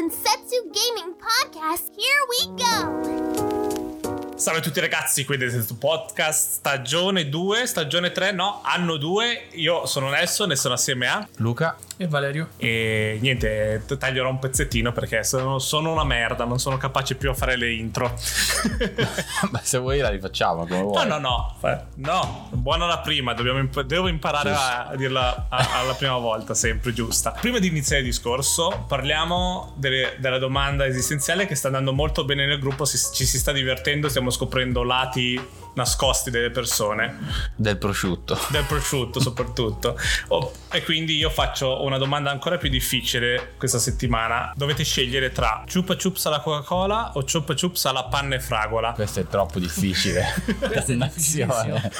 Densetsu Gaming Salve a tutti ragazzi, qui del Podcast, stagione 2, stagione 3, no, anno 2. Io sono Nelson e sono assieme a Luca e Valerio. E niente, taglierò un pezzettino perché sono, sono una merda, non sono capace più a fare le intro. Ma se vuoi la rifacciamo come vuoi. No, no, no, no, buona la prima, imp- devo imparare a, a dirla a, alla prima volta, sempre giusta. Prima di iniziare il discorso, parliamo delle, della domanda esistenziale che sta andando molto bene nel gruppo, si, ci si sta divertendo, stiamo stiamo scoprendo lati nascosti delle persone. Del prosciutto. Del prosciutto soprattutto. Oh, e quindi io faccio una domanda ancora più difficile questa settimana. Dovete scegliere tra Chupa Chups alla Coca-Cola o Chupa Chups alla panna e fragola. Questo è troppo difficile. Dannazione.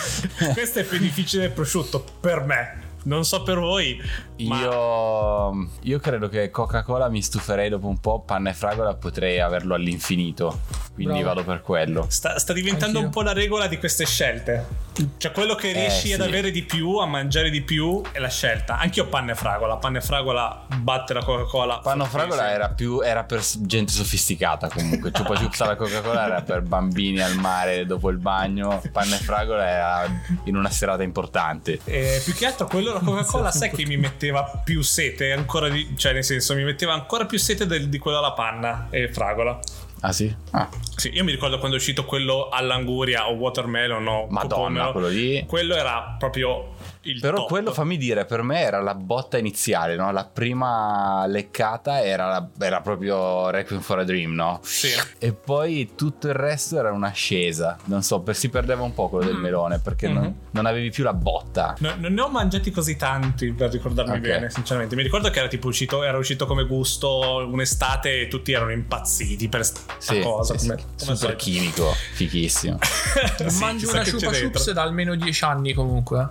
Questo è più difficile del prosciutto per me. Non so per voi. Ma... Io, io credo che Coca-Cola mi stuferei dopo un po'. Panna e fragola potrei averlo all'infinito. Quindi Bravo. vado per quello. Sta, sta diventando Anch'io. un po' la regola di queste scelte. Cioè, quello che riesci eh, ad avere di più, a mangiare di più, è la scelta. Anch'io panna e fragola. Panna e fragola batte la Coca-Cola. Panna e fragola era, più, era per gente sofisticata comunque. Chupa Chups alla Coca-Cola era per bambini al mare dopo il bagno. Panna e fragola era in una serata importante. E più che altro quello la Coca-Cola sai che mi metteva più sete ancora di, cioè nel senso mi metteva ancora più sete del, di quella alla panna e fragola Ah sì? Ah. Sì, io mi ricordo quando è uscito quello all'anguria o watermelon o Madonna, quello lì. Quello era proprio il Però top. quello fammi dire, per me era la botta iniziale, no? La prima leccata era, la, era proprio Requiem for a Dream, no? Sì. E poi tutto il resto era un'ascesa. Non so, per, si perdeva un po' quello del mm. melone perché mm-hmm. non, non, avevi più la botta. No, non ne ho mangiati così tanti per ricordarmi okay. bene, sinceramente. Mi ricordo che era tipo uscito, era uscito come gusto un'estate e tutti erano impazziti per sì, cosa. Sì, come, sì. Come Super chimico, fichissimo. sì, Mangio una chupa chups da almeno 10 anni comunque.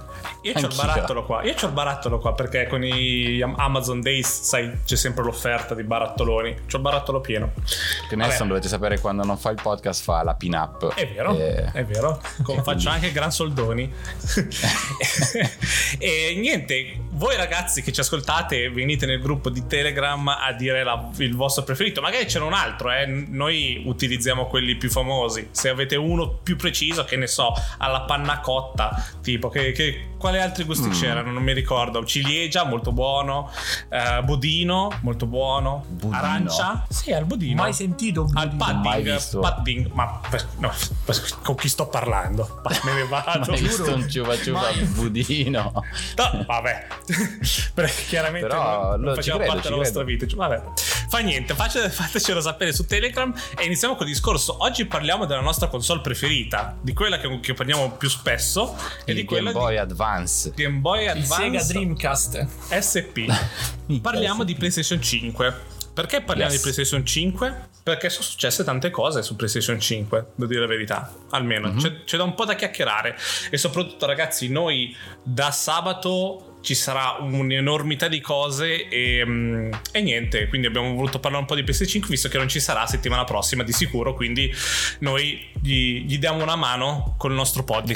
Io c'ho il barattolo qua. Io c'ho il barattolo qua perché con i Amazon Days, sai, c'è sempre l'offerta di barattoloni. C'ho il barattolo pieno. Che Nelson dovete sapere quando non fa il podcast fa la pin up. È vero, e... è vero. Faccio anche gran soldoni. e niente, voi ragazzi che ci ascoltate, venite nel gruppo di Telegram a dire la, il vostro preferito. Magari c'è un altro, eh. Noi utilizziamo quelli più famosi. Se avete uno più preciso, che ne so, alla panna cotta, tipo, che, che quale altri gusti mm. c'erano? Non mi ricordo. Ciliegia, molto buono. Uh, budino, molto buono. Budino. Arancia. Sì, al budino. Mai sentito budino. Al padding. Padding. Ma no, con chi sto parlando? Me ne vado. Mai visto un ciuva ciuva budino. No, vabbè. Perché chiaramente Però, non, non faceva credo, parte della vostra vita. Cioè, vabbè. Fa niente, fatecelo sapere su Telegram e iniziamo col discorso. Oggi parliamo della nostra console preferita, di quella che, che parliamo più spesso. Il e di Game quella Boy di... Advance. Game Boy Advance. Il Sega Dreamcast. SP. parliamo SP. di PlayStation 5. Perché parliamo yes. di PlayStation 5? Perché sono successe tante cose su PlayStation 5, devo dire la verità, almeno mm-hmm. c'è, c'è da un po' da chiacchierare e soprattutto ragazzi noi da sabato ci sarà un'enormità di cose e, mm, e, niente, quindi abbiamo voluto parlare un po' di PS5 visto che non ci sarà settimana prossima di sicuro, quindi noi gli, gli diamo una mano con il nostro podcast.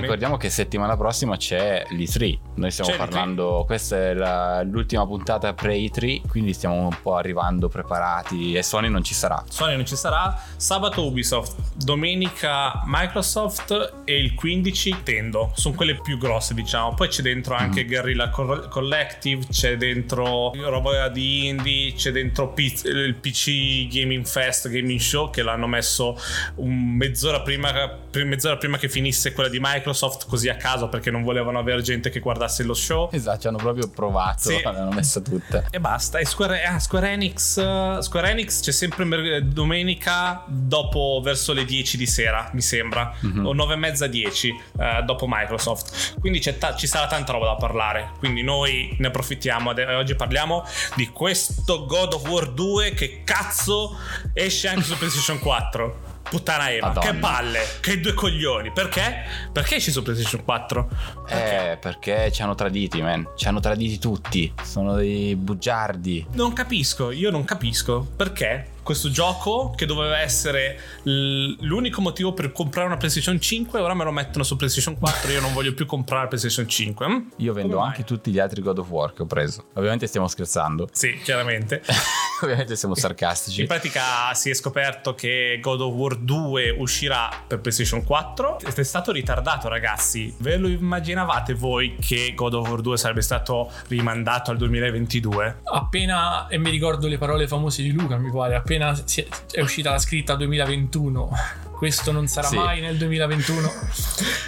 Ricordiamo che settimana prossima c'è l'E3, noi stiamo c'è parlando, l'E3. questa è la, l'ultima puntata pre-E3, quindi stiamo un po' arrivando preparati e Sony non ci sarà. Sony non ci sarà, sabato Ubisoft, domenica Microsoft e il 15 Tendo, sono quelle più grosse diciamo, poi c'è dentro anche anche Guerrilla Collective, c'è dentro roba di indie, c'è dentro P- il PC Gaming Fest, Gaming Show che l'hanno messo mezz'ora prima, mezz'ora prima che finisse quella di Microsoft così a caso perché non volevano avere gente che guardasse lo show. Esatto, ci hanno proprio provato, sì. l'hanno messa tutte. E basta. E Square, ah, Square Enix, Square Enix c'è sempre domenica dopo verso le 10 di sera, mi sembra, mm-hmm. o 9 e mezza 10 uh, dopo Microsoft. Quindi ta- ci sarà tanta roba da parlare. Quindi noi ne approfittiamo. Oggi parliamo di questo God of War 2 che cazzo esce anche su PlayStation 4. Puttana Eva, Madonna. che palle, che due coglioni. Perché? Perché esce su PlayStation 4? Perché? Eh, perché ci hanno traditi, man. Ci hanno traditi tutti. Sono dei bugiardi. Non capisco, io non capisco. Perché? Questo gioco che doveva essere l'unico motivo per comprare una PlayStation 5 ora me lo mettono su PlayStation 4 io non voglio più comprare la PlayStation 5 hm? Io vendo Come anche mai? tutti gli altri God of War che ho preso. Ovviamente stiamo scherzando. sì chiaramente Ovviamente siamo sarcastici. in pratica si è scoperto che God of War 2 uscirà per PlayStation 4 ed è stato ritardato ragazzi ve lo immaginavate voi che God of War 2 sarebbe stato rimandato al 2022? Appena, e mi ricordo le parole famose di Luca, mi pare, appena si è, è uscita la scritta 2021. Questo non sarà Sì. mai nel 2021.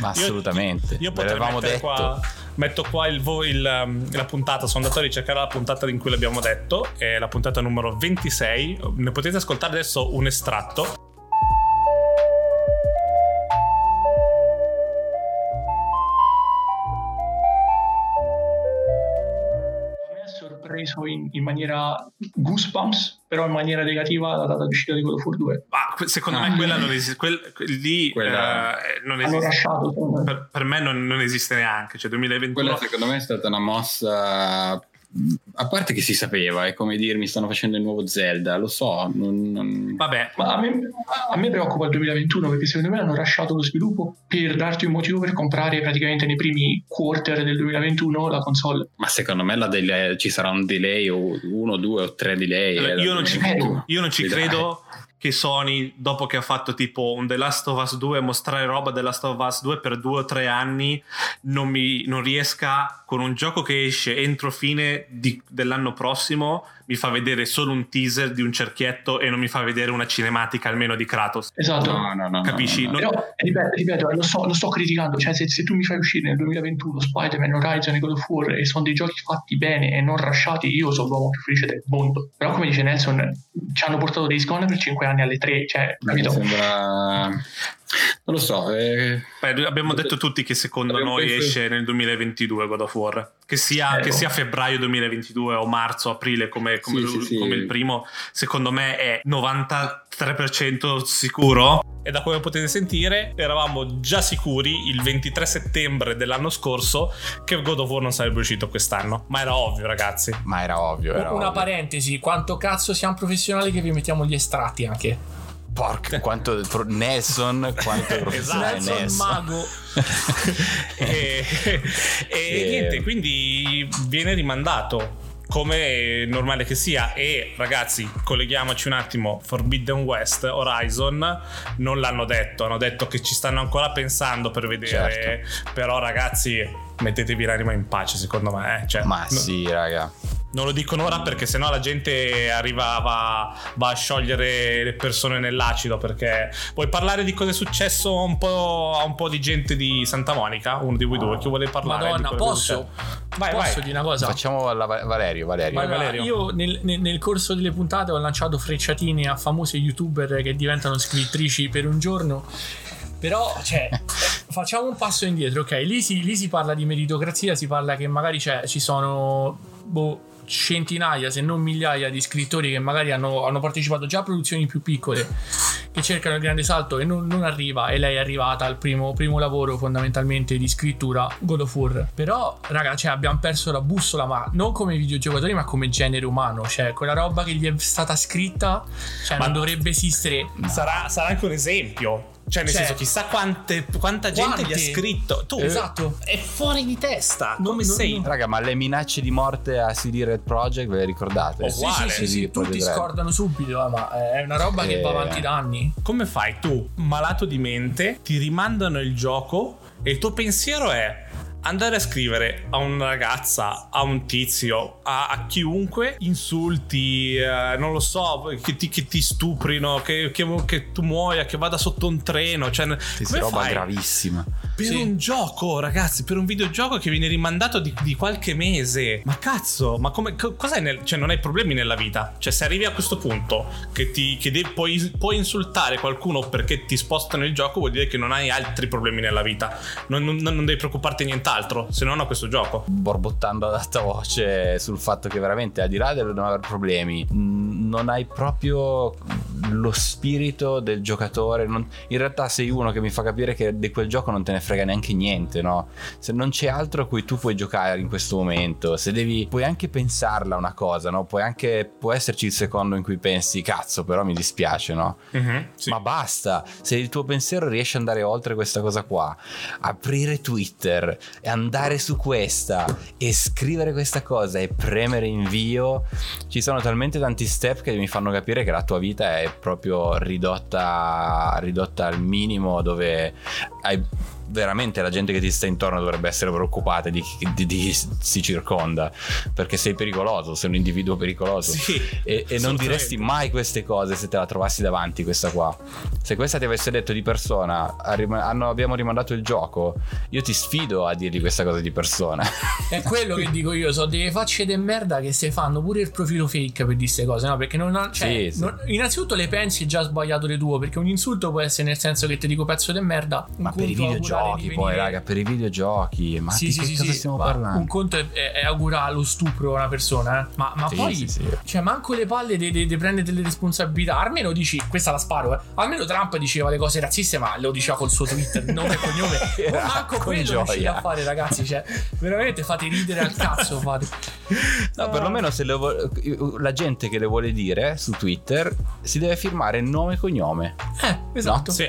Ma assolutamente. Io Ve potrei mettere detto. qua. Metto qua il il, um, la puntata. Sono andato a ricercare la puntata in cui l'abbiamo detto. È la puntata numero 26. Ne potete ascoltare adesso un estratto. Sorpreso in, in maniera goosebumps, però in maniera negativa la data di uscita di God of War 2. Ma secondo Ah. me quella non esiste. quel- lì Quella- eh, non esiste. lasciato. Per, per me non, non esiste neanche. Cioè, 2021. Quella secondo me è stata una mossa. A parte che si sapeva, è come dirmi stanno facendo il nuovo Zelda, lo so. Non, non- Vabbè, Ma a me, a me preoccupa il 2021 perché secondo me hanno lasciato lo sviluppo per darti un motivo per comprare praticamente nei primi quarter del 2021 la console. Ma secondo me la delay- ci sarà un delay o uno, due o tre delay. Allora, eh, io non ci, Eh, io non ci credo che Sony, dopo che ha fatto tipo un The Last of Us 2, mostrare roba The Last of Us 2 per due o tre anni, non, mi, non riesca con un gioco che esce entro fine di- dell'anno prossimo, mi fa vedere solo un teaser di un cerchietto e non mi fa vedere una cinematica almeno di Kratos. Esatto. No, no, no. Capisci? no, no, no. Però, ripeto, ripeto, lo, sto, lo sto criticando, cioè se, se tu mi fai uscire nel 2021 Spider-Man, Horizon e God of War e sono dei giochi fatti bene e non rasciati, io sono l'uomo più felice del mondo. Però come dice Nelson, ci hanno portato Days Gone per 5 anni alle 3, cioè, Mi capito? sembra. Non lo so. eh, Beh, abbiamo detto tutti che secondo Abbiamo noi penso- esce nel 2022 God of War. Che sia, Eh, che sia febbraio 2022 o marzo, aprile come, come, Sì, sì, sì. come il primo, secondo me è 93% sicuro. E da come potete sentire, eravamo già sicuri il 23 settembre dell'anno scorso che God of War non sarebbe uscito quest'anno. Ma era ovvio, ragazzi. Ma era ovvio. Era Una ovvio. parentesi, quanto cazzo siamo professionali che vi mettiamo gli estratti anche. Porca, quanto pro- Nelson, quanto Esatto, Nelson Nelson. Mago. e, e E- niente, quindi viene rimandato come è normale che sia e ragazzi colleghiamoci un attimo Forbidden West Horizon non l'hanno detto hanno detto che ci stanno ancora pensando per vedere però ragazzi mettetevi l'anima in pace secondo me eh. Cioè, Ma no- sì, raga. Non lo dicono ora perché sennò la gente arriva va, va a sciogliere le persone nell'acido perché vuoi parlare di cosa è successo un po' a un po' di gente di Santa Monica uno di voi due chi vuole parlare di Madonna, posso? vai Posso vai dire una cosa? Facciamo la Va- Valerio, Valerio. Vai, Valerio. io nel, nel- nel corso delle puntate ho lanciato frecciatine a famose youtuber che diventano scrittrici per un giorno. Però, cioè, facciamo un passo indietro, ok? Lì si, lì si parla di meritocrazia, si parla che magari c'è- ci sono boh, centinaia, se non migliaia di scrittori che magari hanno, hanno partecipato già a produzioni più piccole, che cercano il grande salto e non, non arriva, e lei è arrivata al primo, primo lavoro fondamentalmente di scrittura, God of War. Però, raga, cioè, abbiamo perso la bussola, ma non come videogiocatori, ma come genere umano. Cioè, quella roba che gli è stata scritta, cioè, Ma- non dovrebbe esistere. sarà, sarà anche un esempio cioè nel Cioè, senso chissà quante, quanta gente gli ha scritto tu Esatto. è fuori di testa No, come no, sei no. Raga, ma le minacce di morte a CD Red Project ve le ricordate? Oh, Sì, uguale. sì, sì, sì, tutti scordano subito, eh, ma è una roba che Eh. va avanti da anni. come fai tu malato di mente ti rimandano il gioco e il tuo pensiero è andare a scrivere a una ragazza, a un tizio, a, a chiunque, insulti, eh, non lo so, che ti, che ti stuprino, che, che- che tu muoia, che vada sotto un treno. Cioè, Sì, roba fai? gravissima. Per Sì. un gioco, ragazzi, per un videogioco che viene rimandato di, di qualche mese. Ma cazzo, ma come, co- cos'hai nel, cioè non hai problemi nella vita? Cioè se arrivi a questo punto che, ti, che de- puoi, puoi insultare qualcuno perché ti spostano il gioco vuol dire che non hai altri problemi nella vita. Non, non- non devi preoccuparti di nient'altro se non a questo gioco. borbottando ad alta voce sul fatto che veramente al di là del non aver problemi non hai proprio lo spirito del giocatore. Non, in realtà sei uno che mi fa capire che di quel gioco non te ne frega neanche niente, no? Se non c'è altro a cui tu puoi giocare in questo momento, se devi, puoi anche pensarla una cosa, no? Puoi anche, può esserci il secondo in cui pensi, cazzo, però mi dispiace, no? Mhm, sì. Ma basta, se il tuo pensiero riesce ad andare oltre questa cosa qua, aprire Twitter e andare su questa e scrivere questa cosa e premere invio, ci sono talmente tanti step che mi fanno capire che la tua vita è proprio ridotta, ridotta al minimo dove hai veramente la gente che ti sta intorno dovrebbe essere preoccupata di chi di, di- si circonda perché sei pericoloso, sei un individuo pericoloso Sì, e, e non diresti mai queste cose se te la trovassi davanti questa qua se questa ti avesse detto di persona hanno- abbiamo rimandato il gioco io ti sfido a dirgli questa cosa di persona È quello che dico io, sono delle facce de merda che se fanno pure il profilo fake per dire queste cose, no? Perché non, ha- cioè, Sì, sì. non- innanzitutto le pensi già sbagliato le tue, perché un insulto può essere nel senso che ti dico pezzo de merda. ma per i augurare videogiochi poi raga per i videogiochi ma Sì, di sì, che sì, cosa sì, stiamo ma parlando Un conto è, è, è augurare lo stupro a una persona, eh. Ma, ma Sì, poi, sì, sì. cioè, manco le palle di prendere delle responsabilità. Almeno dici, questa la sparo, eh. Almeno Trump diceva le cose razziste, ma lo diceva col suo Twitter, nome e cognome. Ma manco quello riuscite a fare, ragazzi. Cioè, veramente fate ridere al cazzo. Fate. No, perlomeno se le vo- la gente che le vuole dire su Twitter si deve firmare nome e cognome. Eh, esatto. Sì.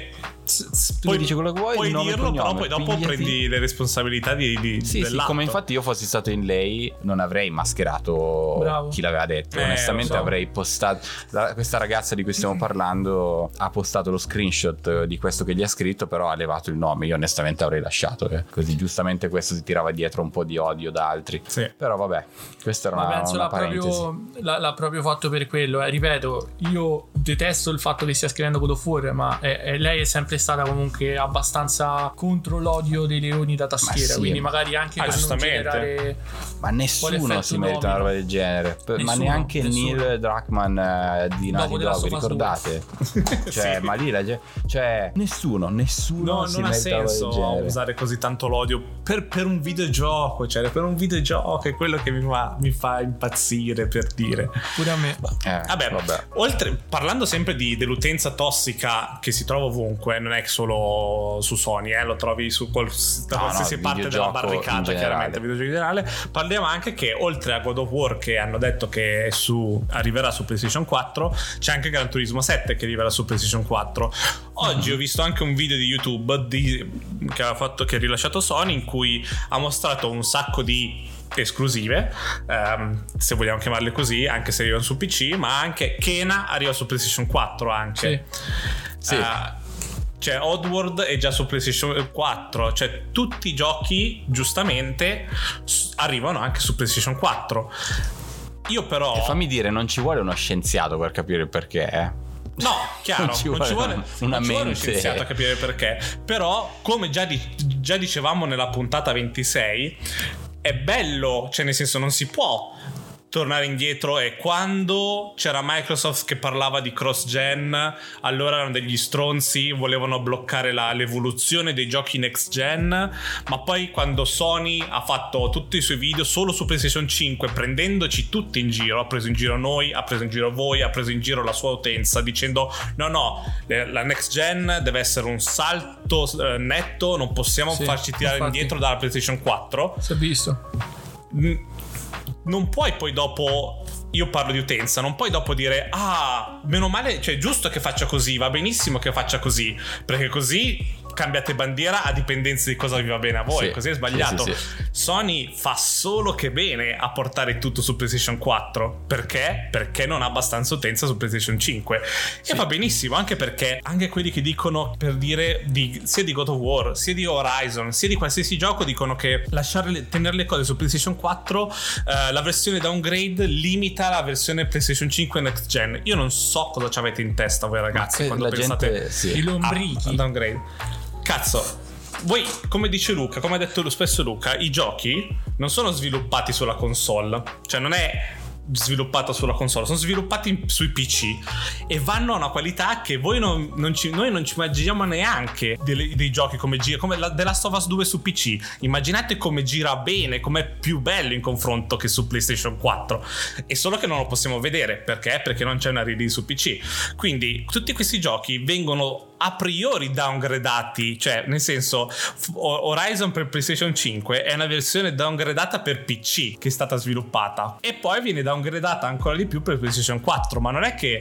Tu dici quello che vuoi, puoi e dirlo, però cognome, poi dopo pigliati- prendi le responsabilità di, di, Sì, sì, come infatti io fossi stato in lei non avrei mascherato Bravo. chi l'aveva detto. Eh, Onestamente so. avrei postato... la- questa ragazza di cui stiamo parlando ha postato lo screenshot di questo che gli ha scritto, però ha levato il nome. Io onestamente avrei lasciato. eh. Così giustamente questo si tirava dietro un po' di odio da altri. Sì. Però vabbè, questa era Ma una, penso una l'ha parentesi. proprio, l'ha, l'ha proprio fatto per quello. eh. Ripeto, io detesto il fatto che stia scrivendo God of War, ma eh, eh, lei è sempre stata comunque abbastanza contro l'odio dei leoni da tastiera. sì, quindi ma- magari anche Ah, per non giustamente. generare. Ma nessuno si merita una roba del genere. P- Ma Nessuno, neanche nessuno. Neil Druckmann eh, di Naughty Dog, ricordate? cioè, Sì. ma lì la gente. Cioè, nessuno, nessuno No, si non ha merita una roba del senso usare così tanto l'odio per, per un videogioco. Cioè, per un videogioco è quello che mi fa, mi fa impazzire per dire. Pure a me. Eh, Vabbè, vabbè. oltre, parlando sempre di- dell'utenza tossica che si trova ovunque, non è solo su Sony, eh, lo trovi su da No, qualsiasi no, parte della videogioco barricata, chiaramente, videogiochi in generale. Parliamo anche che oltre a God of War, che hanno detto che su- arriverà su PlayStation 4, c'è anche Gran Turismo 7 che arriverà su PlayStation 4. Oggi Mhm. ho visto anche un video di YouTube di- che, ha fatto, che ha rilasciato Sony in cui ha mostrato un sacco di esclusive, ehm, se vogliamo chiamarle così, anche se arrivano su PC, ma anche Kena arriva su PlayStation 4 anche. Sì. Eh, cioè Oddworld è già su PlayStation 4, cioè tutti i giochi giustamente arrivano anche su PlayStation 4. Io però E fammi dire, non ci vuole uno scienziato per capire il perché. eh. No, chiaro, Non ci non ci vuole vuole, una non ci vuole mente. a capire perché. Però, come già, di- già dicevamo nella puntata 26, è bello, cioè nel senso non si può tornare indietro e quando c'era Microsoft che parlava di cross gen allora erano degli stronzi volevano bloccare la- l'evoluzione dei giochi next gen ma poi quando Sony ha fatto tutti i suoi video solo su PlayStation 5 prendendoci tutti in giro ha preso in giro noi ha preso in giro voi ha preso in giro la sua utenza dicendo no no la next gen deve essere un salto eh, netto non possiamo Sì, farci tirare infatti. indietro dalla PlayStation 4 Si è visto. Non puoi poi dopo io parlo di utenza, non puoi dopo dire ah, meno male, cioè è giusto che faccia così, va benissimo che faccia così, perché così cambiate bandiera a dipendenza di cosa vi va bene a voi, Sì, così è sbagliato. sì, sì. Sony fa solo che bene a portare tutto su PlayStation 4, perché? Perché non ha abbastanza utenza su PlayStation 5 e va benissimo, anche perché anche quelli che dicono per dire di, sia di God of War, sia di Horizon, sia di qualsiasi gioco dicono che lasciare tenere le cose su PlayStation 4 eh, la versione downgrade limita la versione PlayStation 5 next gen. Io non so cosa ci avete in testa voi ragazzi Ma quando pensate gente sì. I lombrichi. a- a downgrade. Cazzo, voi, come dice Luca, come ha detto spesso Luca, i giochi non sono sviluppati sulla console. Cioè, non è sviluppata sulla console, sono sviluppati sui PC e vanno a una qualità che voi non, non ci, noi non ci immaginiamo neanche delle- dei giochi come gira, come la, The Last of Us 2 su PC. Immaginate come gira bene, com'è più bello in confronto che su PlayStation 4. È solo che non lo possiamo vedere perché? Perché non c'è una release su PC. Quindi tutti questi giochi vengono a priori downgradati, cioè nel senso Horizon per PlayStation 5 è una versione downgradata per PC che è stata sviluppata e poi viene downgradata ancora di più per PlayStation 4, ma non è che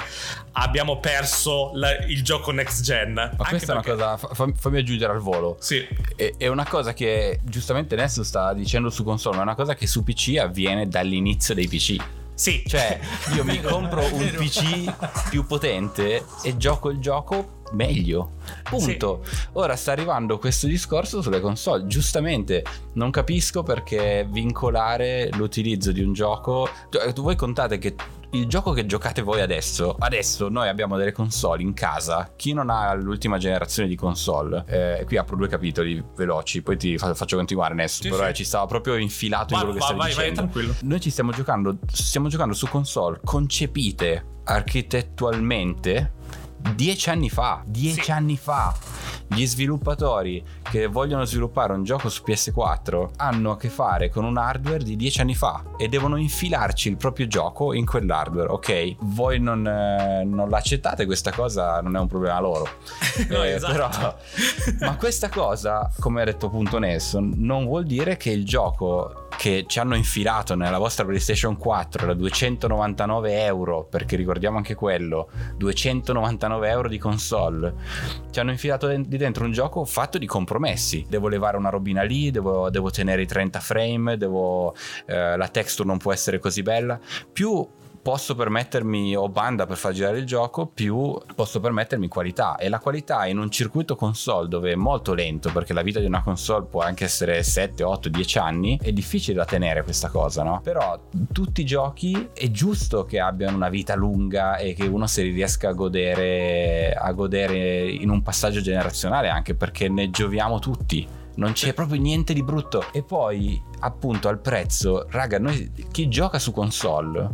abbiamo perso la- il gioco next gen. Ma Anche questa perché- è una cosa, fa- fammi aggiungere al volo. Sì. È, è una cosa che giustamente Nesso sta dicendo su console, ma è una cosa che su PC avviene dall'inizio dei PC. Sì, Cioè, io mi compro un PC più potente e gioco il gioco meglio. Punto. Ora sta arrivando questo discorso sulle console. Giustamente non capisco perché vincolare l'utilizzo di un gioco. Cioè, Voi contate che il gioco che giocate voi adesso, adesso noi abbiamo delle console in casa. Chi non ha l'ultima generazione di console, eh, qui apro due capitoli veloci, poi ti fa- faccio continuare Nesso. Sì, però sì. ci stava proprio infilato Va- in quello che va- stavi vai, vai, dicendo. tranquillo. Noi ci stiamo giocando, stiamo giocando su console concepite architettualmente dieci anni fa. Dieci Sì. anni fa. Gli sviluppatori che vogliono sviluppare un gioco su PS4 hanno a che fare con un hardware di dieci anni fa e devono infilarci il proprio gioco in quell'hardware. Ok, voi non, eh, non l'accettate, questa cosa non è un problema loro. No, Eh, esatto. però- ma questa cosa, come ha detto appunto Nelson, non vuol dire che il gioco che ci hanno infilato nella vostra PlayStation 4 da 299 euro, perché ricordiamo anche quello, 299 euro di console, ci hanno infilato di dentro un gioco fatto di compromessi. Devo levare una robina lì, devo, devo tenere i 30 frame, devo, eh, la texture non può essere così bella. Più posso permettermi ho banda per far girare il gioco più posso permettermi qualità. E la qualità in un circuito console dove è molto lento perché la vita di una console può anche essere 7 8 10 anni è difficile da tenere questa cosa no? Però tutti i giochi è giusto che abbiano una vita lunga e che uno se li riesca a godere a godere in un passaggio generazionale anche perché ne gioviamo tutti. Non c'è proprio niente di brutto. E poi, appunto, al prezzo, raga, noi chi gioca su console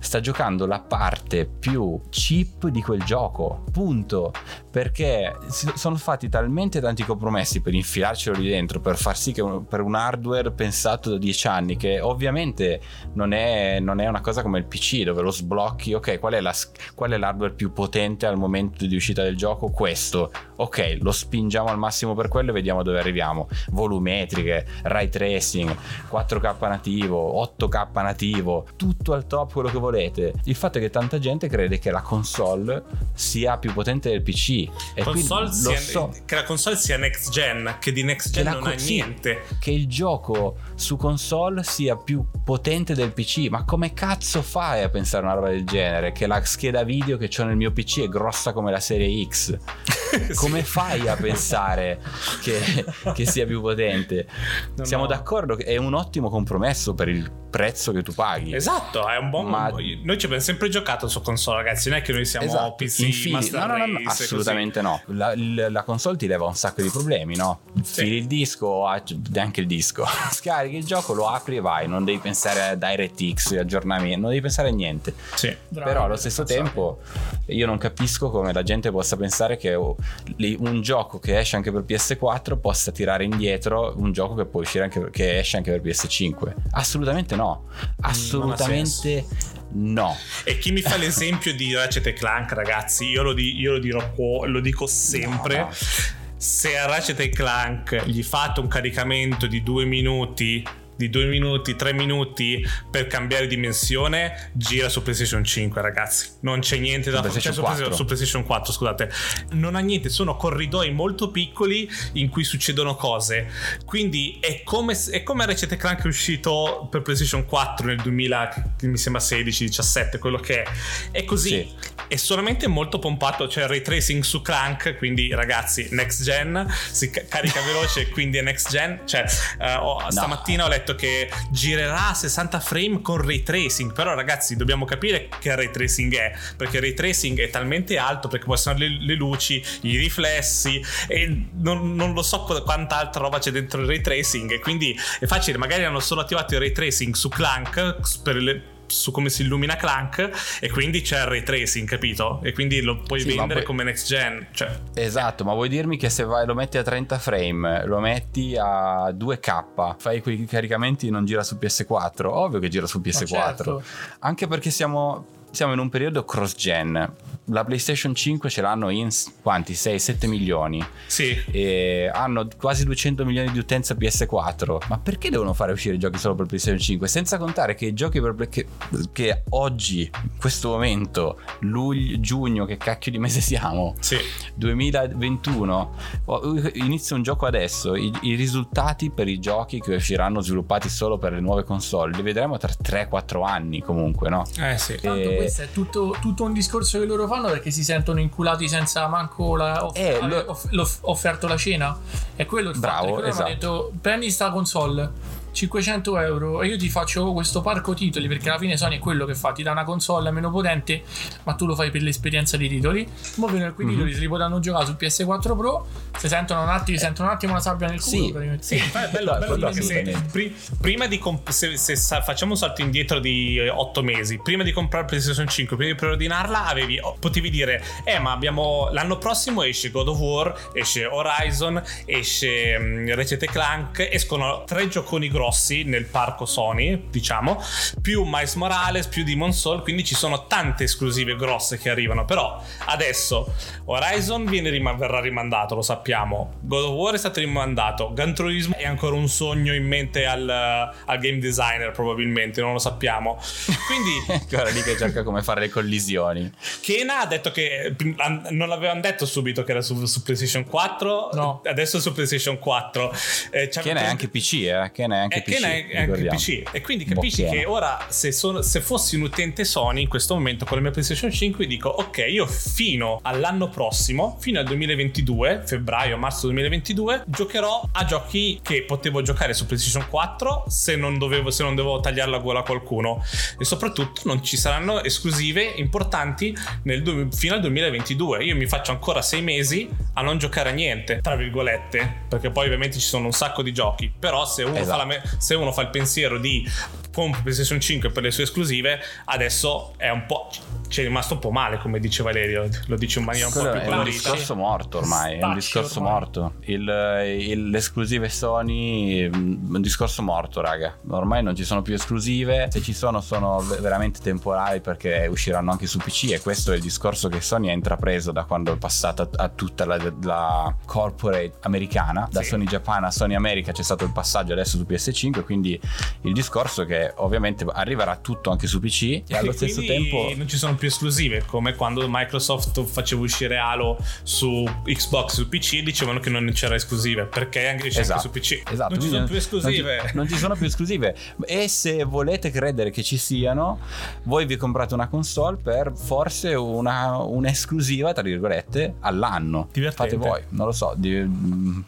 sta giocando la parte più cheap di quel gioco. Punto. Perché sono fatti talmente tanti compromessi per infilarcelo lì dentro, per far sì che per un hardware pensato da 10 anni, che ovviamente non è, non è una cosa come il PC dove lo sblocchi. Ok, qual è, la, qual è l'hardware più potente al momento di uscita del gioco? Questo. Ok, lo spingiamo al massimo per quello e vediamo dove arriviamo. Volumetriche, ray tracing, 4K nativo, 8K nativo, tutto al top quello che volete. Il fatto è che tanta gente crede che la console sia più potente del PC. E console sia- so che la console sia next gen, che di next gen non co- ha sì. niente. che il gioco su console sia più potente del PC. Ma come cazzo fai a pensare una roba del genere? Che la scheda video che ho nel mio PC è grossa come la serie X. Come fai a pensare che, che sia più potente? No, Siamo no. d'accordo che è un ottimo compromesso per il prezzo che tu paghi. Esatto, è un buon. Ma- Noi ci abbiamo sempre giocato su console, ragazzi. Non è che noi siamo Esatto, PC, infili- Master no, no, no, no, Race, così. assolutamente no. La, la console ti leva un sacco di problemi, no? Sì. Fili il disco, ah, neanche il disco. Scarichi il gioco, lo apri e vai. Non devi pensare a DirectX, aggiornamenti, non devi pensare a niente. Sì. Però allo stesso tempo io non capisco come la gente possa pensare che un gioco che esce anche per PS4 possa tirare indietro un gioco che può uscire anche che esce anche per PS5. Assolutamente no. Assolutamente no. E chi mi fa l'esempio di Ratchet e Clank, ragazzi, io lo, di- io lo dirò qua, lo dico sempre. No, no. Se a Ratchet e Clank gli fate un caricamento di due minuti, di due minuti, tre minuti per cambiare dimensione, gira su PlayStation 5, ragazzi. Non c'è niente da fare. PlayStation Cioè, su, 4. su PlayStation 4, scusate. Non ha niente, sono corridoi molto piccoli in cui succedono cose. Quindi è come, è come Ratchet Clank è uscito per PlayStation 4 nel 2000, che mi sembra 16, 17, quello che è. È così. Sì. È solamente molto pompato, c'è il ray tracing su Clank, quindi ragazzi, next gen, si ca- carica veloce, quindi è next gen. Cioè, eh, ho- stamattina ho letto che girerà a 60 frame con ray tracing, però ragazzi dobbiamo capire che ray tracing è, perché il ray tracing è talmente alto perché possono le, le luci, i riflessi e non, non lo so qu- quanta altra roba c'è dentro il ray tracing. Quindi è facile, magari hanno solo attivato il ray tracing su Clank per le su come si illumina Clank e quindi c'è il ray tracing, capito? E quindi lo puoi Sì, vendere poi- come next gen. Cioè, Esatto, ma vuoi dirmi che se vai, lo metti a 30 frame, lo metti a 2K, fai quei caricamenti e non gira su PS4? Ovvio che gira su PS4. certo. Anche perché siamo, siamo in un periodo cross-gen. La PlayStation 5 ce l'hanno in quanti? 6-7 milioni. sì. E hanno quasi 200 milioni di utenza PS4. Ma perché devono fare uscire giochi solo per PlayStation 5? Senza contare che i giochi per che, che oggi, in questo momento, luglio, giugno, che cacchio di mese siamo? Sì. 2021 oh, inizia un gioco adesso i, i risultati per i giochi che usciranno sviluppati solo per le nuove console li vedremo tra 3-4 anni comunque no? Eh sì. Eh, questo è tutto, tutto un discorso che loro fanno perché si sentono inculati senza manco la, off- Eh, lo- off- l'off- offerto la cena. È quello il Bravo, fatto. loro esatto. hanno detto prendi sta console. 500 euro. E io ti faccio questo parco titoli perché alla fine Sony è quello che fa ti dà una console meno potente ma tu lo fai per l'esperienza dei titoli. Mo vedono quei Mhm. titoli se li potranno giocare su PS4 Pro se sentono un attimo, sentono un attimo la sabbia nel culo Sì. Sì, è bello, bello perché se, prima di comp- se, se sa- facciamo un salto indietro di 8 mesi, prima di comprare PlayStation 5, prima di preordinarla, avevi, oh, potevi dire: Eh, ma abbiamo l'anno prossimo esce God of War, esce Horizon, esce um, Ratchet e Clank, escono tre gioconi grossi nel parco Sony, diciamo, più Miles Morales, più Demon Soul, quindi ci sono tante esclusive grosse che arrivano. Però adesso Horizon viene rim- verrà rimandato, lo sappiamo. God of War è stato rimandato. Gran Turismo è ancora un sogno in mente al, al game designer, probabilmente, non lo sappiamo. Quindi ancora lì che cerca come fare le collisioni Kena ha detto che non l'avevano detto subito che era su, su PlayStation 4, No. adesso è su PlayStation 4. Eh, che ne è anche PC eh? che ne è anche eh, PC è, anche. PC e quindi capisci Ken. che ora se, sono- se fossi un utente Sony in questo momento con la mia PlayStation 5 dico ok io fino all'anno prossimo fino al 2022 febbraio marzo 2022 giocherò a giochi che potevo giocare su PlayStation 4 se non dovevo se non dovevo tagliare la gola a qualcuno e soprattutto non ci saranno esclusive importanti nel fino al 2022 io mi faccio ancora sei mesi a non giocare a niente tra virgolette perché poi ovviamente ci sono un sacco di giochi però se uno, fa, Esatto. la me- se uno fa il pensiero di compro PlayStation 5 per le sue esclusive adesso è un po' ci è rimasto un po' male come dice Valerio lo dice in maniera un po' più è un colorita discorso morto ormai, è un discorso ormai. morto. Il, il- le esclusive Sony, mm, un discorso morto, raga. Ormai non ci sono più esclusive, se ci sono sono ve- veramente temporali perché usciranno anche su PC e questo è il discorso che Sony ha intrapreso da quando è passata a tutta la, la corporate americana, da Sì. Sony Japan a Sony America c'è stato il passaggio adesso su PS5, quindi il discorso è che ovviamente arriverà tutto anche su PC e allo E stesso quindi tempo... non ci sono più esclusive come quando Microsoft faceva uscire Halo su Xbox su PC dicevano che non c'era esclusive perché anche, anche su PC Esatto, non ci quindi sono più esclusive Non ci, non ci sono più esclusive. E se volete credere che ci siano, voi vi comprate una console per forse una, un'esclusiva, tra virgolette, all'anno. Divertente. Fate voi, non lo so. di- mm,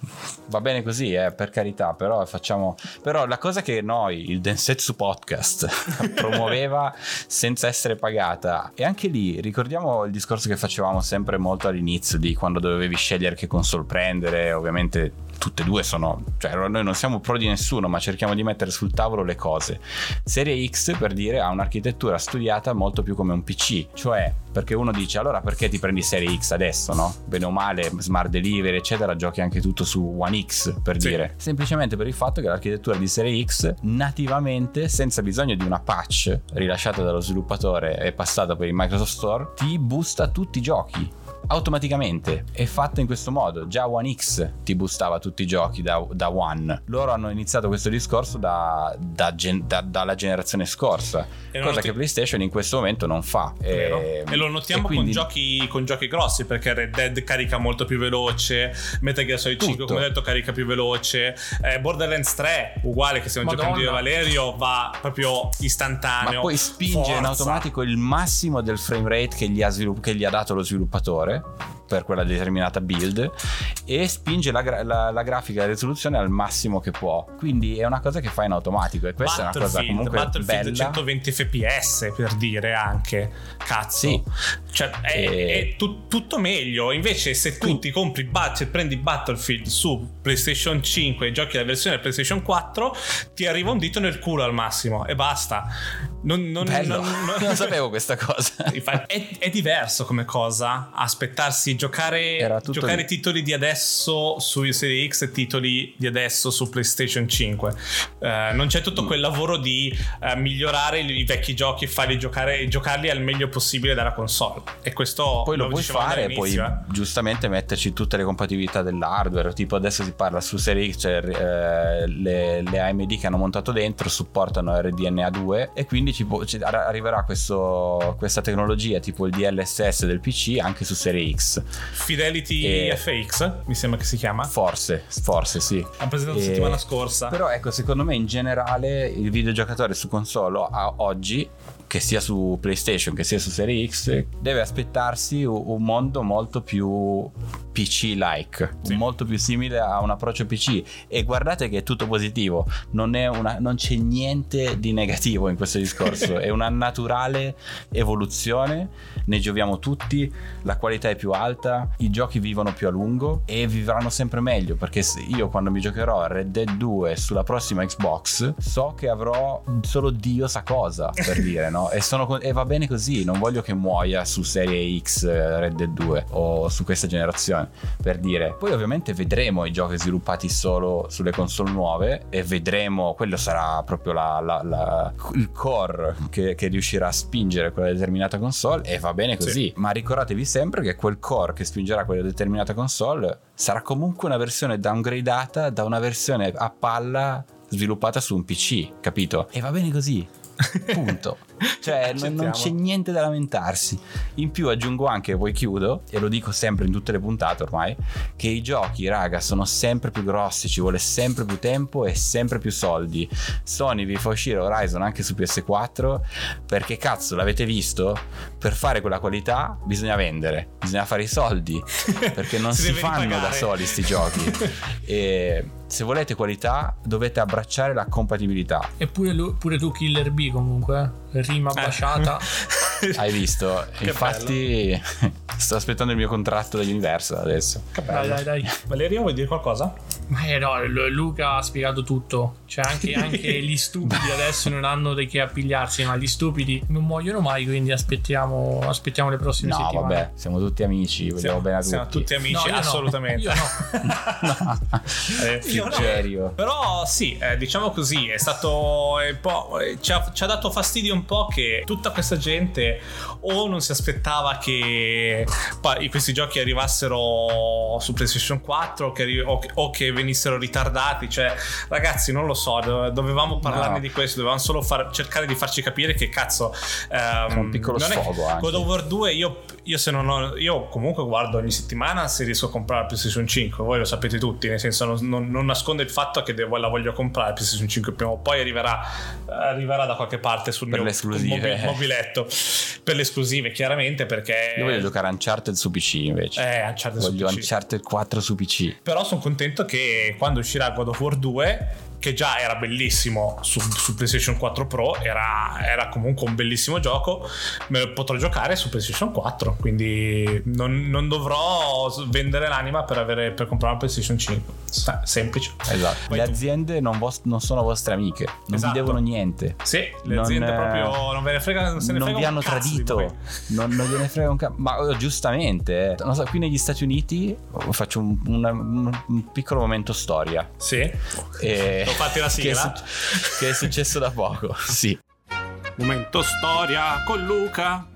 va bene così, eh, per carità, però facciamo. Però la cosa che noi, il Densetsu Podcast, promuoveva senza essere pagata. E anche lì ricordiamo il discorso che facevamo sempre molto all'inizio di quando dovevi scegliere che console prendere, ovviamente tutte e due sono, cioè noi non siamo pro di nessuno, ma cerchiamo di mettere sul tavolo le cose. Serie X, per dire, ha un'architettura studiata molto più come un PC, cioè perché uno dice allora perché ti prendi Serie X adesso, no? Bene o male, smart delivery, eccetera, giochi anche tutto su One X, per Sì. dire. Semplicemente per il fatto che l'architettura di Serie X nativamente, senza bisogno di una patch rilasciata dallo sviluppatore e passata per il Microsoft Store, ti boosta tutti i giochi automaticamente è fatta in questo modo già One X ti boostava tutti i giochi da, da One loro hanno iniziato questo discorso da- da gen- da- dalla generazione scorsa cosa noti- che PlayStation in questo momento non fa. E, E lo notiamo e quindi- con, giochi, con giochi grossi perché Red Dead carica molto più veloce, Metal Gear Solid 5 Tutto. come ho detto carica più veloce, eh, Borderlands 3 uguale che stiamo Madonna. giocando io e Valerio va proprio istantaneo. ma poi spinge in Forza. automatico il massimo del frame rate che gli ha, svilupp- che gli ha dato lo sviluppatore göre. Per quella determinata build e spinge la, gra- la- la grafica e la risoluzione al massimo che può. Quindi è una cosa che fa in automatico e questa è una cosa Battlefield, comunque Battlefield bella. 120 fps per dire anche. Cazzo. Sì. cioè è, E- è tu- tutto meglio. Invece se tu ti compri Bat- prendi Battlefield su PlayStation 5 e giochi la versione PlayStation 4 ti arriva un dito nel culo al massimo e basta. Non, non, non- non- non sapevo questa cosa. Infatti, È, è diverso come cosa aspettarsi giocare, giocare titoli di adesso su Serie X e titoli di adesso su PlayStation 5. Eh, non c'è tutto quel lavoro di eh, migliorare i, vecchi giochi e farli giocare giocarli al meglio possibile dalla console. E questo Poi lo puoi dicevamo fare e poi eh. giustamente metterci tutte le compatibilità dell'hardware. Tipo adesso si parla su Serie X, cioè, eh, le, le AMD che hanno montato dentro supportano RDNA 2 e quindi ci può- ci- ar- arriverà questo- questa tecnologia tipo il DLSS del PC anche su Serie X. Fidelity E- FX, mi sembra che si chiama. Forse, forse sì. Ha presentato E- settimana scorsa. Però ecco, secondo me in generale il videogiocatore su console a oggi, che sia su PlayStation che sia su Serie X, deve aspettarsi un mondo molto più PC-like, Sì. molto più simile a un approccio PC. E guardate che è tutto positivo, non, è una- non c'è niente di negativo in questo discorso, è una naturale evoluzione, ne gioviamo tutti, la qualità è più alta, i giochi vivono più a lungo e vivranno sempre meglio perché io quando mi giocherò a Red Dead 2 sulla prossima Xbox so che avrò solo Dio sa cosa per dire no e, sono e va bene così non voglio che muoia su serie X eh, Red Dead 2 o su questa generazione per dire poi ovviamente vedremo i giochi sviluppati solo sulle console nuove e vedremo quello sarà proprio la- la- la- il core che, che riuscirà a spingere quella determinata console e va bene così ma ricordatevi sempre che quel core che spingerà quella determinata console sarà comunque una versione downgradata da una versione a palla sviluppata su un PC, capito? E va bene così. Punto. Cioè, non, non c'è niente da lamentarsi. In più aggiungo anche, poi chiudo, e lo dico sempre in tutte le puntate ormai, che i giochi, raga, sono sempre più grossi, ci vuole sempre più tempo e sempre più soldi. Sony vi fa uscire Horizon anche su PS4 perché cazzo, l'avete visto? Per fare quella qualità bisogna vendere, bisogna fare i soldi, perché non Si fanno da ripagare. soli sti giochi. e se volete qualità dovete abbracciare la compatibilità. Eppure lu- pure tu Killer B comunque, eh. rima Eh. baciata. Hai visto? Che Infatti sto aspettando il mio contratto da Universal adesso. Dai, dai, dai. Valeria, vuoi dire qualcosa? Ma eh no, Lu- Luca ha spiegato tutto. Cioè, anche, anche gli stupidi adesso non hanno di che appigliarsi, ma gli stupidi non muoiono mai, quindi aspettiamo, aspettiamo le prossime No, settimane. vabbè, siamo tutti amici, vogliamo Siamo, bene a tutti. siamo tutti amici, No, io no. assolutamente. Io no. Eh, Più io no. Però sì, eh, diciamo così, è stato un po'. eh, ci, ha, ci ha dato fastidio un po' che tutta questa gente o non si aspettava che questi giochi arrivassero su PlayStation 4 o che, arri- o che- o che venissero ritardati. Cioè, ragazzi, non lo so, do- dovevamo parlarne No. di questo, dovevamo solo far- cercare di farci capire che cazzo. ehm, un piccolo sfogo anche. God of War 2 io, io se non ho io comunque guardo ogni settimana se riesco a comprare la PlayStation 5 voi lo sapete tutti nel senso non, non, non nasconde il fatto che devo- la voglio comprare la PlayStation 5 prima o poi arriverà, arriverà da qualche parte sul Per mio le esclusive. mobi- mobiletto per le esclusive chiaramente perché Io voglio giocare Uncharted su PC invece. eh, Uncharted su voglio PC. Uncharted 4 su PC. Però sono contento che quando uscirà God of War 2, che già era bellissimo su, su PlayStation 4 Pro, era, era comunque un bellissimo gioco, me lo potrò giocare su PlayStation 4. Quindi non, non dovrò vendere l'anima per, avere, per comprare una PlayStation 5. Sa- Semplice. Esatto. Poi le tu. aziende non, vos- non sono vostre amiche, non Esatto. vi devono niente. Sì, le Non, aziende eh, proprio non ve ne frega, non se ne non frega vi un hanno tradito, non, non gliene frega un cazzo. Ma eh, giustamente, eh. Non so, qui negli Stati Uniti oh, faccio un, una- un- un piccolo momento storia. Sì. E- Ho fatti la che, è sigla. suc- che è successo da poco. Sì. Momento storia con Luca.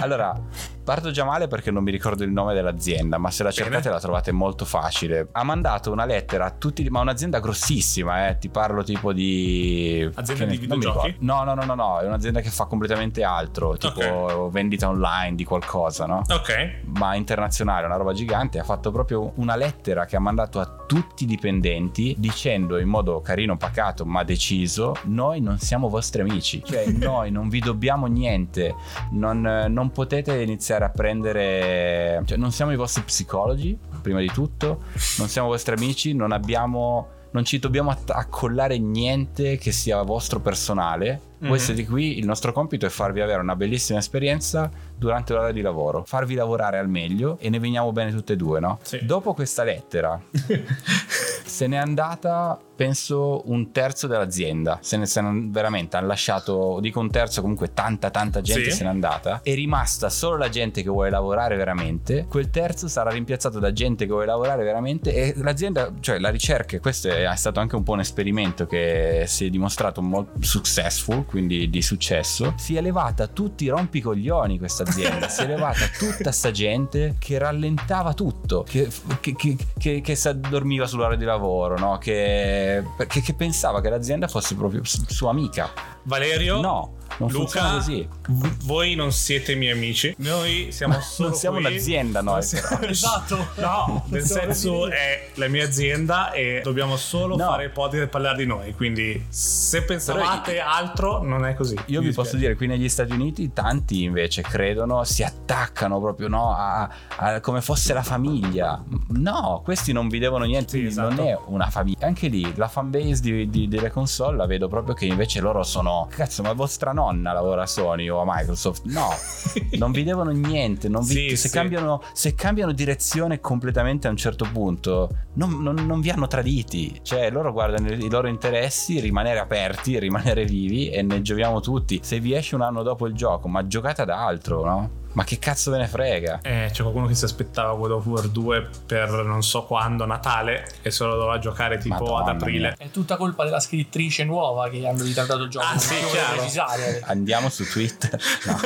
Allora, parto già male perché non mi ricordo il nome dell'azienda, ma se la cercate Bene. la trovate molto facile. Ha mandato una lettera a tutti, ma un'azienda grossissima, eh, ti parlo tipo di... Azienda di videogiochi? No, no, no, no, no, è un'azienda che fa completamente altro, tipo vendita online di qualcosa, no? Ok. ma internazionale, una roba gigante, ha fatto proprio una lettera che ha mandato a tutti i dipendenti dicendo in modo carino, pacato, ma deciso, noi non siamo vostri amici, cioè noi non vi dobbiamo niente, non, non potete iniziare a prendere, cioè non siamo i vostri psicologi, prima di tutto, non siamo vostri amici, non abbiamo... Non ci dobbiamo accollare niente che sia vostro personale. Voi Mhm. siete qui, il nostro compito è farvi avere una bellissima esperienza durante l'ora di lavoro, farvi lavorare al meglio e ne veniamo bene tutte e due, no? Sì. Dopo questa lettera se n'è andata penso un terzo dell'azienda. Se ne sono veramente hanno lasciato, dico un terzo, comunque tanta tanta gente Sì. se n'è andata. È rimasta solo la gente che vuole lavorare veramente. Quel terzo sarà rimpiazzato da gente che vuole lavorare veramente e l'azienda, cioè la ricerca, questo è, è stato anche un po' un esperimento che si è dimostrato molto successful, quindi di successo. Si è elevata tutti i rompicoglioni questa azienda, si è elevata tutta sta gente che rallentava tutto, che, che, che, che, che si addormiva sull'ora di lavoro, no? che, che, che pensava che l'azienda fosse proprio su- sua amica. Valerio, No, non Luca, così. voi non siete miei amici. Noi siamo solo non siamo qui- un'azienda noi, Non siamo- però. Esatto. No, nel senso è la mia azienda e dobbiamo solo No. fare podcast e parlare di noi. Quindi se pensavate altro, non è così. Io vi posso dispiace. dire, qui negli Stati Uniti tanti invece credono, si attaccano proprio no, a, a- come fosse la famiglia. No, questi non vi devono niente, Sì, esatto. non è una famiglia. Anche lì la fanbase di, di- delle console la vedo proprio che invece loro sono, cazzo, ma vostra nonna lavora a Sony o a Microsoft? No, non vi devono niente, non vi- Sì, se, sì. Cambiano, se cambiano direzione completamente a un certo punto, non, non- non vi hanno traditi. Cioè, loro guardano i loro interessi, rimanere aperti, rimanere vivi e ne gioviamo tutti. Se vi esce un anno dopo il gioco, ma giocate ad altro, no? Ma che cazzo ve ne frega? Eh, c'è qualcuno che si aspettava God of War 2 per non so quando, Natale, e se lo doveva giocare tipo Madonna ad aprile. È tutta colpa della scrittrice nuova che hanno ritardato il gioco. Ah, sì, Non chiaro. Andiamo su Twitter. No.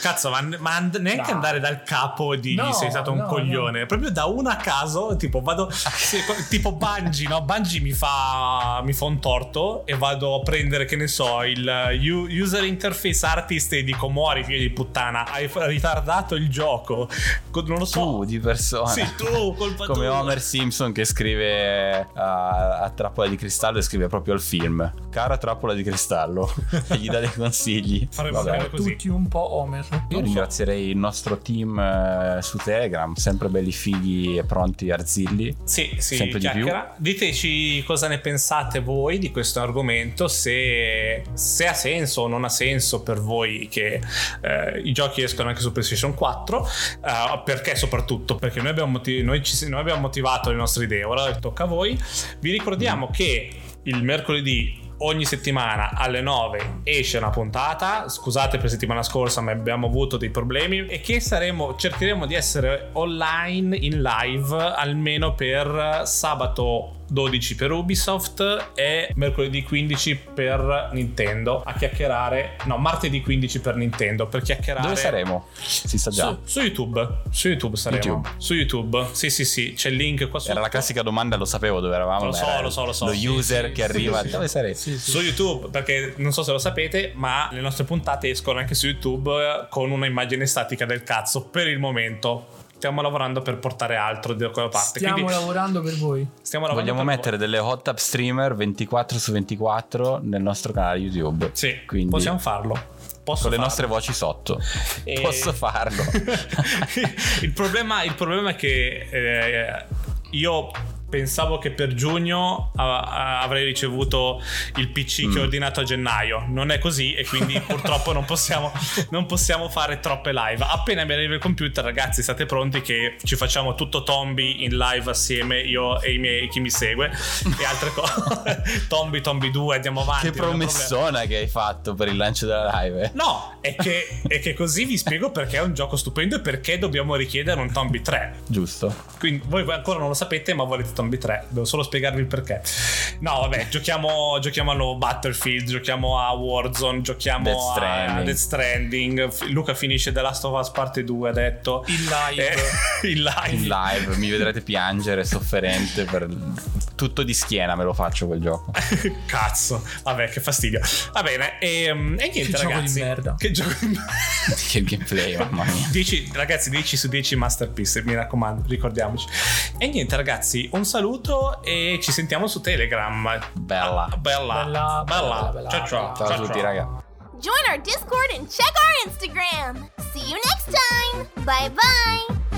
Cazzo, ma, ma and- neanche No. andare dal capo dirgli No, sei stato un no, coglione. Proprio da uno a caso, tipo vado. co- tipo Bungie, no? Bungie mi fa, mi fa un torto e vado a prendere, che ne so, il u- user interface artist e dico muori, figlio di puttana. Hai f- ritardato il gioco. Co- Non lo so. Tu di persona. Sì, tu, colpa Come tua. Homer Simpson che scrive a, a Trappola di Cristallo e scrive proprio al film. Cara Trappola di Cristallo. e gli dà dei consigli. Faremo Vabbè. bene così. Tutti un po' Homer. Io ringrazierei il nostro team eh, su Telegram, sempre belli fighi e pronti arzilli. Sì, sì, Sempre di più. Diteci cosa ne pensate voi di questo argomento, se, se ha senso o non ha senso per voi che eh, i giochi escono anche su PlayStation 4. eh, perché soprattutto? Perché noi abbiamo, motiv- noi ci- noi abbiamo motivato le nostre idee, ora tocca a voi. Vi ricordiamo che il mercoledì ogni settimana alle 9 esce una puntata. Scusate per settimana scorsa, ma abbiamo avuto dei problemi. E che saremo, cercheremo di essere online in live almeno per sabato 12 per Ubisoft e mercoledì 15 per Nintendo a chiacchierare no martedì 15 per Nintendo per chiacchierare Dove saremo? Si sa già. su, su YouTube su YouTube saremo YouTube. su YouTube sì sì sì c'è il link qua sotto Era la classica domanda, lo sapevo dove eravamo. Lo so, lo so, lo so. Lo Sì, user sì, che sì, arriva. sì, sì. Dove sarete? su YouTube perché non so se lo sapete ma le nostre puntate escono anche su YouTube eh, con una immagine statica del cazzo per il momento stiamo lavorando per portare altro da quella parte Stiamo quindi lavorando per voi. stiamo lavorando Vogliamo per mettere delle hot tub streamer 24 su 24 nel nostro canale YouTube. voi. sì Quindi possiamo farlo Posso con le farlo. nostre voci sotto. E- Posso farlo. il, problema, il problema è che eh, io pensavo che per giugno avrei ricevuto il PC che ho ordinato a gennaio. Non è così e quindi purtroppo non possiamo, non possiamo fare troppe live. Appena mi arriva il computer, ragazzi, state pronti che ci facciamo tutto Tombi in live assieme, io e i miei, chi mi segue e altre cose. Tombi, Tombi 2, andiamo avanti. che promessona che hai fatto per il lancio della live. No, è che, è che così vi spiego perché è un gioco stupendo e perché dobbiamo richiedere un Tombi 3. Giusto. Quindi voi ancora non lo sapete, ma volete Tombi 3. Devo solo spiegarvi il perché. No, vabbè, giochiamo, giochiamo al nuovo Battlefield, giochiamo a Warzone, giochiamo Death a Stranding. Death Stranding. Luca finisce The Last of Us parte 2, ha detto. Il live. Eh, il live. In live mi vedrete piangere sofferente per tutto di schiena me lo faccio quel gioco. Cazzo, vabbè, che fastidio. Va bene, e, e niente, Che gioco di ragazzi. merda. Che gioco di merda. che gameplay, mamma mia. 10, ragazzi, 10 su 10 masterpiece, mi raccomando, ricordiamoci. E niente, ragazzi, un saluto e ci sentiamo su Telegram. Bella. Bella, Bella, bella. bella, bella, ciao, ciao, Ciao a tutti, ciao. raga. Join our Discord and check our Instagram. See you next time. Bye bye.